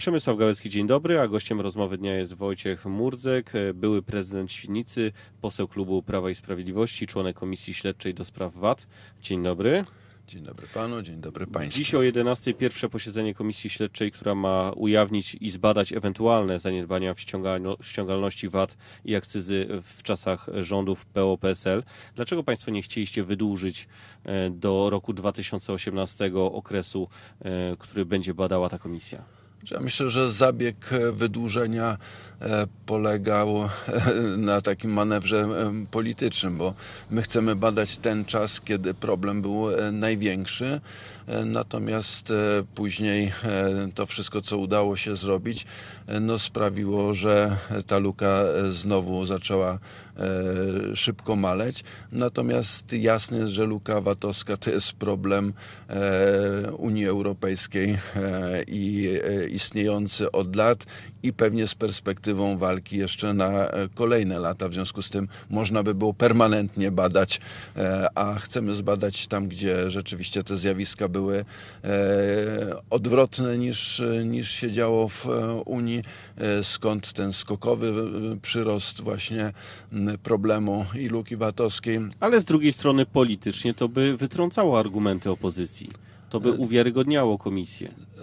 Przemysław Gałecki, dzień dobry, a gościem rozmowy dnia jest Wojciech Murdzek, były prezydent Świnicy, poseł klubu Prawa i Sprawiedliwości, członek Komisji Śledczej do spraw VAT. Dzień dobry. Dzień dobry panu, dzień dobry państwu. Dziś o 11 pierwsze posiedzenie Komisji Śledczej, która ma ujawnić i zbadać ewentualne zaniedbania w ściągalności VAT i akcyzy w czasach rządów PO-PSL. Dlaczego Państwo nie chcieliście wydłużyć e, do roku 2018 okresu, e, który będzie badała ta komisja? Ja myślę, że zabieg e, wydłużenia e, polegał e, na takim manewrze politycznym, bo my chcemy badać ten czas, kiedy problem był największy, natomiast e, później e, to wszystko, co udało się zrobić, e, no sprawiło, że ta luka znowu zaczęła szybko maleć. Natomiast jasne jest, że luka VAT-owska to jest problem Unii Europejskiej i istniejący od lat i pewnie z perspektywą walki jeszcze na e, kolejne lata. W związku z tym można by było permanentnie badać, e, a chcemy zbadać tam, gdzie rzeczywiście te zjawiska były e, odwrotne niż, niż się działo w Unii, skąd ten skokowy przyrost właśnie problemu i luki VAT-owskiej. Ale z drugiej strony politycznie to by wytrącało argumenty opozycji. To by uwiarygodniało komisję. E,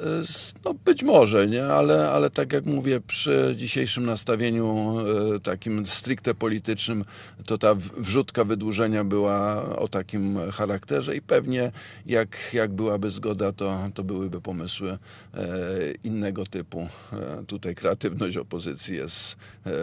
No być może, nie? Ale, ale tak jak mówię, przy dzisiejszym nastawieniu e, takim stricte politycznym, to ta wrzutka wydłużenia była o takim charakterze i pewnie jak, jak byłaby zgoda, to, to byłyby pomysły e, innego typu. Tutaj kreatywność opozycji jest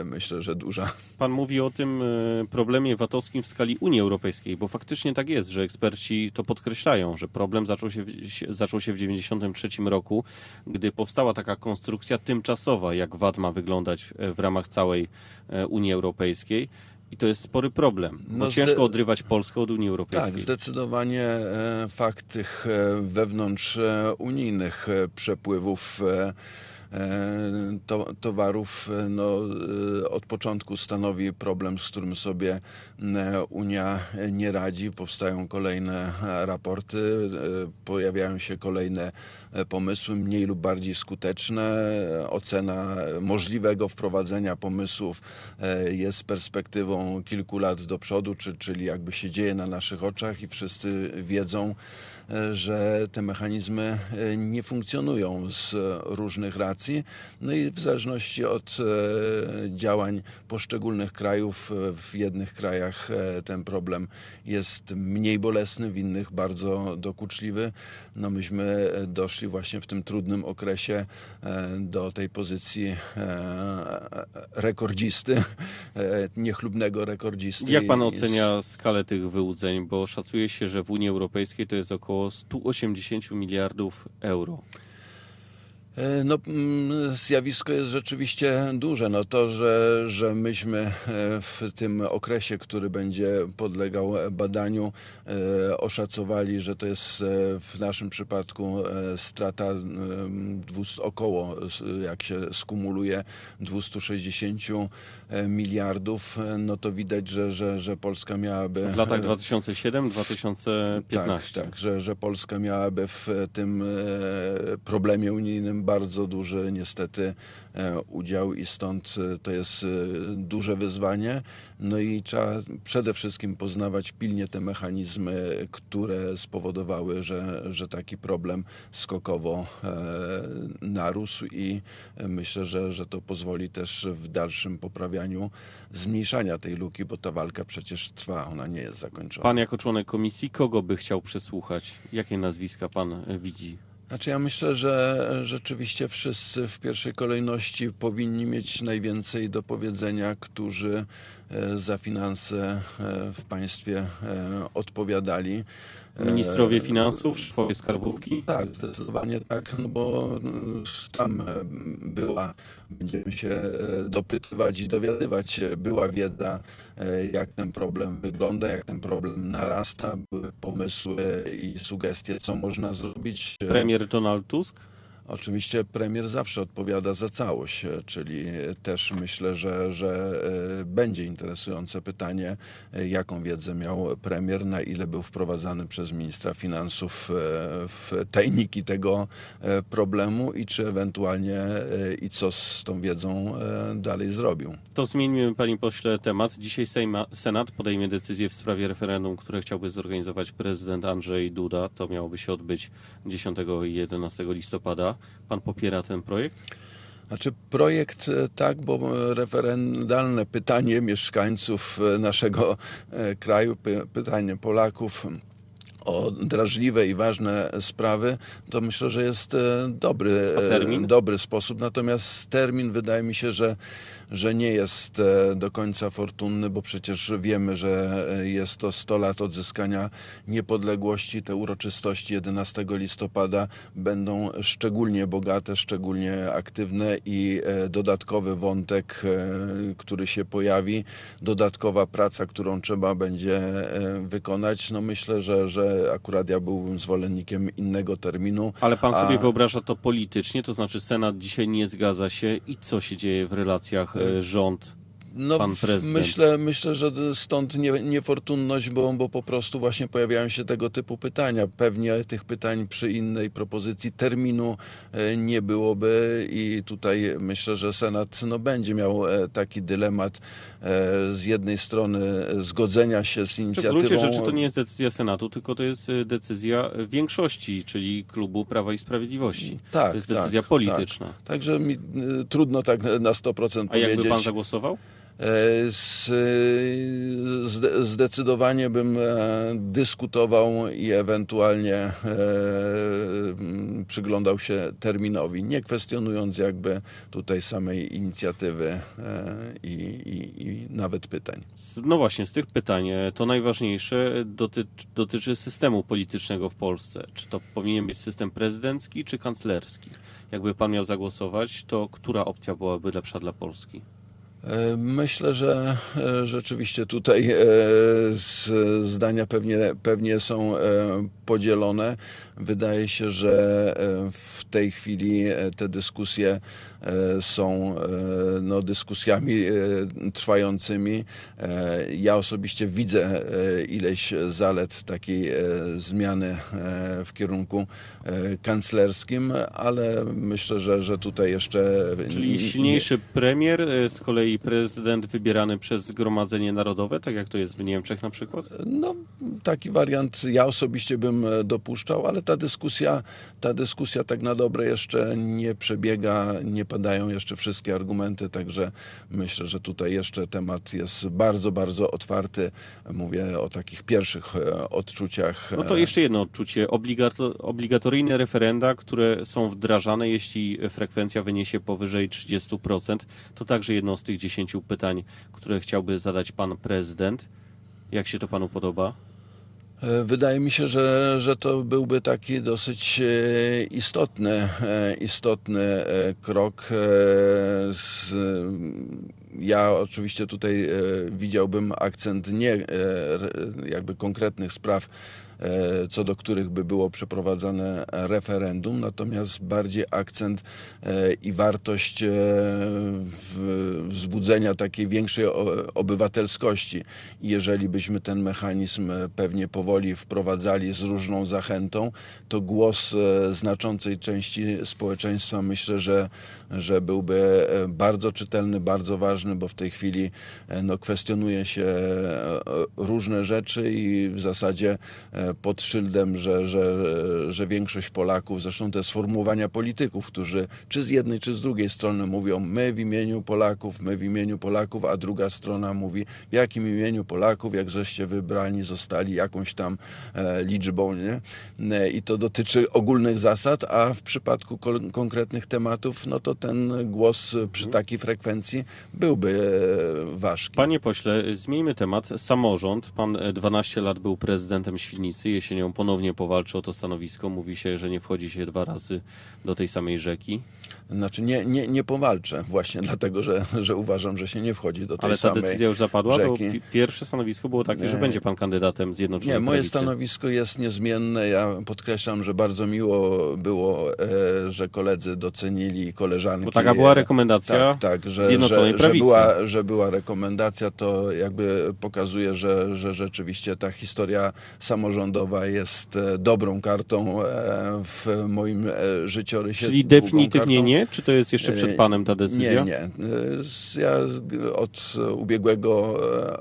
myślę, że duża. Pan mówi o tym problemie VAT-owskim w skali Unii Europejskiej, bo faktycznie tak jest, że eksperci to podkreślają, że problem zaczął się- zaczął się w 1993 roku, gdy powstała taka konstrukcja tymczasowa, jak VAT ma wyglądać w, ramach całej e, Unii Europejskiej. I to jest spory problem, No, ciężko odrywać Polskę od Unii Europejskiej. Tak, zdecydowanie e, fakt tych e, wewnątrz unijnych przepływów to, towarów e, no, e, od początku stanowi problem, z którym sobie e, Unia nie radzi. Powstają kolejne e, raporty, e, pojawiają się kolejne e, pomysły, mniej lub bardziej skuteczne. Ocena możliwego wprowadzenia pomysłów e, jest perspektywą kilku lat do przodu, czy, czyli jakby się dzieje na naszych oczach i wszyscy wiedzą, e, że te mechanizmy e, nie funkcjonują z e, różnych racji. No i w zależności od e, działań poszczególnych krajów, w jednych krajach ten problem jest mniej bolesny, w innych bardzo dokuczliwy. No myśmy doszli właśnie w tym trudnym okresie do tej pozycji rekordzisty, niechlubnego rekordzisty. Jak pan ocenia skalę tych wyłudzeń? Bo szacuje się, że w Unii Europejskiej to jest około 180 miliardów euro. E, No, mm, zjawisko jest rzeczywiście duże. No to, że, że myśmy e, w tym okresie, który będzie podlegał badaniu, e, oszacowali, że to jest w naszym przypadku strata em, 200, około, jak się skumuluje, 260 e, miliardów, no to widać, że, że, że Polska miałaby... W latach 2007-2015. Tak, tak, że, że Polska miałaby w tym problemie unijnym bardzo duży niestety e, udział i stąd e, to jest e, duże wyzwanie. No i trzeba przede wszystkim poznawać pilnie te mechanizmy, które spowodowały, że, że taki problem skokowo narósł i myślę, że, że to pozwoli też w dalszym poprawianiu zmniejszania tej luki, bo ta walka przecież trwa, ona nie jest zakończona. Pan jako członek komisji, kogo by chciał przesłuchać? Jakie nazwiska pan widzi? Znaczy ja myślę, że rzeczywiście wszyscy w pierwszej kolejności powinni mieć najwięcej do powiedzenia, którzy za finanse e, w państwie e, odpowiadali. E, Ministrowie finansów, szefowie skarbówki? Tak, zdecydowanie tak, no bo mm, tam e, była, będziemy się e, dopytywać i dowiadywać była wiedza, e, jak ten problem wygląda, jak ten problem narasta, były pomysły i sugestie, co można zrobić. E, Premier Donald Tusk? Oczywiście premier zawsze odpowiada za całość, e, czyli też myślę, że, że e, będzie interesujące pytanie, e, jaką wiedzę miał premier, na ile był wprowadzany przez ministra finansów e, w tajniki tego e, problemu i czy ewentualnie e, i co z tą wiedzą e, dalej zrobił. To zmieńmy, panie pośle, temat. Dzisiaj Sejma, Senat podejmie decyzję w sprawie referendum, które chciałby zorganizować prezydent Andrzej Duda. To miałoby się odbyć 10 i 11 listopada. Pan popiera ten projekt? Znaczy projekt e, tak, bo e, referendalne pytanie mieszkańców e, naszego kraju, py- pytanie Polaków o drażliwe i ważne sprawy, to myślę, że jest dobry, dobry sposób. Natomiast termin wydaje mi się, że, że nie jest e, do końca fortunny, bo przecież wiemy, że e, jest to 100 lat odzyskania niepodległości. Te uroczystości 11 listopada będą szczególnie bogate, szczególnie aktywne i e, dodatkowy wątek, który się pojawi, dodatkowa praca, którą trzeba będzie wykonać. No myślę, że, że akurat ja byłbym zwolennikiem innego terminu. Ale pan sobie A- wyobraża to politycznie, to znaczy Senat dzisiaj nie zgadza się i co się dzieje w relacjach rząd? No, pan prezydent. Myślę, myślę, że stąd nie, niefortunność, bo, bo po prostu właśnie pojawiają się tego typu pytania. Pewnie tych pytań przy innej propozycji terminu e, nie byłoby i tutaj myślę, że Senat no, będzie miał e, taki dylemat e, z jednej strony zgodzenia się z Czy w inicjatywą. gruncie rzeczy to nie jest decyzja Senatu, tylko to jest decyzja większości, czyli klubu Prawa i Sprawiedliwości. Tak, to jest tak, decyzja tak. polityczna. Także mi, trudno tak na 100% A powiedzieć. jakby pan zagłosował? E, zde- Zdecydowanie bym e, dyskutował i ewentualnie e, przyglądał się terminowi, nie kwestionując jakby tutaj samej inicjatywy e, i, i, i nawet pytań. No właśnie, z tych pytań e, to najważniejsze dotyczy, dotyczy systemu politycznego w Polsce. Czy to powinien być system prezydencki czy kanclerski? Jakby pan miał zagłosować, to która opcja byłaby lepsza dla Polski? Myślę, że e, rzeczywiście tutaj e, zdania pewnie, pewnie są e, podzielone. Wydaje się, że e, w tej chwili e, te dyskusje e, są no, dyskusjami trwającymi. Ja osobiście widzę ileś zalet takiej zmiany w kierunku kanclerskim, ale myślę, że, że tutaj jeszcze. Czyli nie- silniejszy premier, z kolei prezydent wybierany przez Zgromadzenie Narodowe, tak jak to jest w Niemczech na przykład? No, taki wariant ja osobiście bym dopuszczał, ale ta dyskusja, ta dyskusja tak na dobre jeszcze nie przebiega, nie padają jeszcze wszystkie argumenty, także myślę, że tutaj jeszcze temat jest bardzo, bardzo otwarty. Mówię o takich pierwszych e, odczuciach. No to e, jeszcze jedno odczucie. Obligato, obligatoryjne referenda, które są wdrażane, jeśli frekwencja wyniesie powyżej 30%, to także jedno z tych 10 pytań, które chciałby zadać pan prezydent. Jak się to panu podoba? E, Wydaje mi się, że, że to byłby taki dosyć e, istotny, e, istotny krok. Z, ja oczywiście tutaj e, widziałbym akcent nie e, jakby konkretnych spraw, e, co do których by było przeprowadzane referendum, natomiast bardziej akcent i wartość wzbudzenia takiej większej obywatelskości. Jeżeli byśmy ten mechanizm pewnie powoli wprowadzali z różną zachętą, to głos znaczącej części społeczeństwa myślę, że, że byłby bardzo czytelny, bardzo ważny, bo w tej chwili e, no, kwestionuje się e, różne rzeczy i w zasadzie e, pod szyldem, że, że, że większość Polaków, zresztą te sformułowania polityków, którzy czy z jednej, czy z drugiej strony mówią my w imieniu Polaków, my w imieniu Polaków, a druga strona mówi w jakim imieniu Polaków, jak żeście wybrani zostali jakąś tam e, liczbą, nie? E, I to dotyczy ogólnych zasad, a w przypadku kon- konkretnych tematów, no to ten głos przy takiej frekwencji byłby e, ważki. Panie pośle, zmieńmy temat. Samorząd. Pan e, 12 lat był prezydentem Świdnicy. Jesienią ponownie powalczy o to stanowisko. Mówi się, że nie wchodzi się dwa razy do tej samej rzeki. Znaczy nie, nie, nie powalczę właśnie dlatego, że, że uważam, że się nie wchodzi do tej Ale ta samej decyzja już zapadła, bo rzeki. pierwsze stanowisko było takie, że Nie. będzie pan kandydatem Zjednoczonej Nie, moje Prawicy. stanowisko jest niezmienne. Ja podkreślam, że bardzo miło było, e, że koledzy docenili koleżanki. Bo taka była rekomendacja Tak, tak, że, Zjednoczonej że, że, Prawicy. była, że była rekomendacja, to jakby pokazuje, że, że rzeczywiście ta historia samorządowa jest e, dobrą kartą e, w moim e, życiorysie. Czyli definitywnie. Nie? Czy to jest jeszcze przed E, panem ta decyzja? Nie, nie. Ja od ubiegłego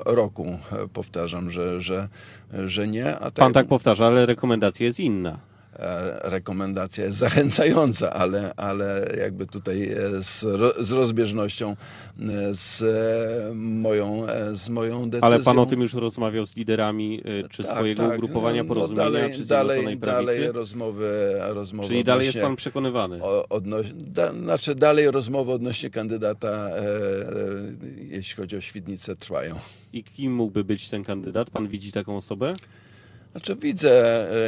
e, roku e, powtarzam, że, że, że nie. A Pan tak powtarza, ale rekomendacja jest inna. Rekomendacja jest zachęcająca, ale, ale jakby tutaj e, z, z rozbieżnością e, z e, moją, z moją decyzją. Ale pan o tym już rozmawiał z liderami czy Tak, swojego tak. ugrupowania No, porozumienia, dalej, czy dalej, dalej rozmowy, rozmowy Czyli dalej jest odnośnie- pan przekonywany. O, odnoś, da, znaczy dalej rozmowy odnośnie kandydata, e, e, jeśli chodzi o Świdnicę, trwają. I kim mógłby być ten kandydat? Pan widzi taką osobę? Znaczy widzę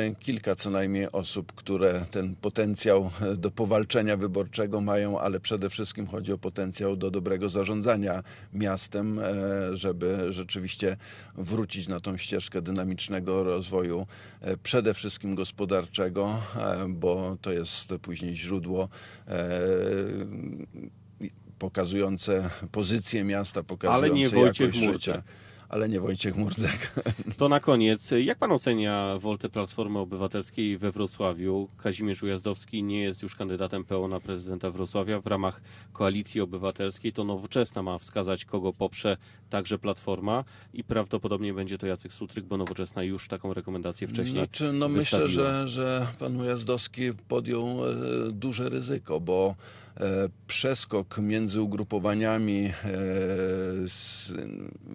e, kilka co najmniej osób, które ten potencjał e, do powalczenia wyborczego mają, ale przede wszystkim chodzi o potencjał do dobrego zarządzania miastem, e, żeby rzeczywiście wrócić na tą ścieżkę dynamicznego rozwoju, przede wszystkim gospodarczego, bo to jest później źródło pokazujące pozycję miasta, pokazujące Ale nie Wojciech jakość życia. Ale nie Wojciech Murdzek. To na koniec, jak pan ocenia woltę Platformy Obywatelskiej we Wrocławiu? Kazimierz Ujazdowski nie jest już kandydatem PO na prezydenta Wrocławia. W ramach Koalicji Obywatelskiej to Nowoczesna ma wskazać, kogo poprze także Platforma i prawdopodobnie będzie to Jacek Sutryk, bo Nowoczesna już taką rekomendację wcześniej Znaczy, no myślę, że, że pan Ujazdowski podjął e, duże ryzyko, bo przeskok między ugrupowaniami e,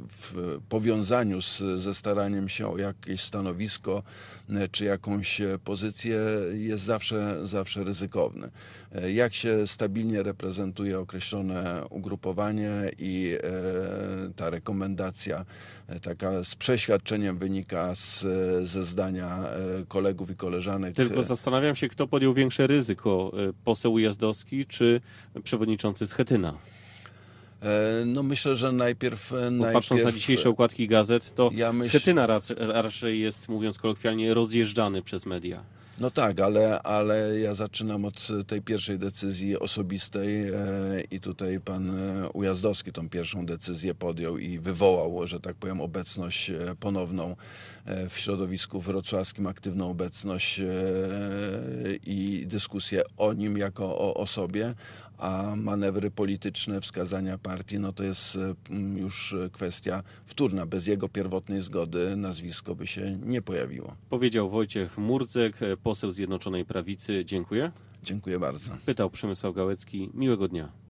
w powiązaniu z, ze staraniem się o jakieś stanowisko e, czy jakąś e, pozycję jest zawsze, zawsze ryzykowny. E, Jak się stabilnie reprezentuje określone ugrupowanie i e, ta rekomendacja e, taka z przeświadczeniem wynika z, ze zdania e, kolegów i koleżanek. Tylko e, zastanawiam się, kto podjął większe ryzyko, poseł Ujazdowski czy przewodniczący Schetyna? e, No myślę, że najpierw... e, Bo patrząc na najpierw dzisiejsze okładki gazet, to Ja myśl- Schetyna rac- raczej jest, mówiąc kolokwialnie, rozjeżdżany przez media. No tak, ale, ale ja zaczynam od tej pierwszej decyzji osobistej e, i tutaj pan e, Ujazdowski tą pierwszą decyzję podjął i wywołał, że tak powiem, obecność e, ponowną e, w środowisku wrocławskim, aktywną obecność e, i dyskusję o nim jako o osobie, a manewry polityczne, wskazania partii, no to jest już kwestia wtórna. Bez jego pierwotnej zgody nazwisko by się nie pojawiło. Powiedział Wojciech Murdzek, e, poseł Zjednoczonej Prawicy. Dziękuję. Dziękuję bardzo. Pytał Przemysław Gałecki. Miłego dnia.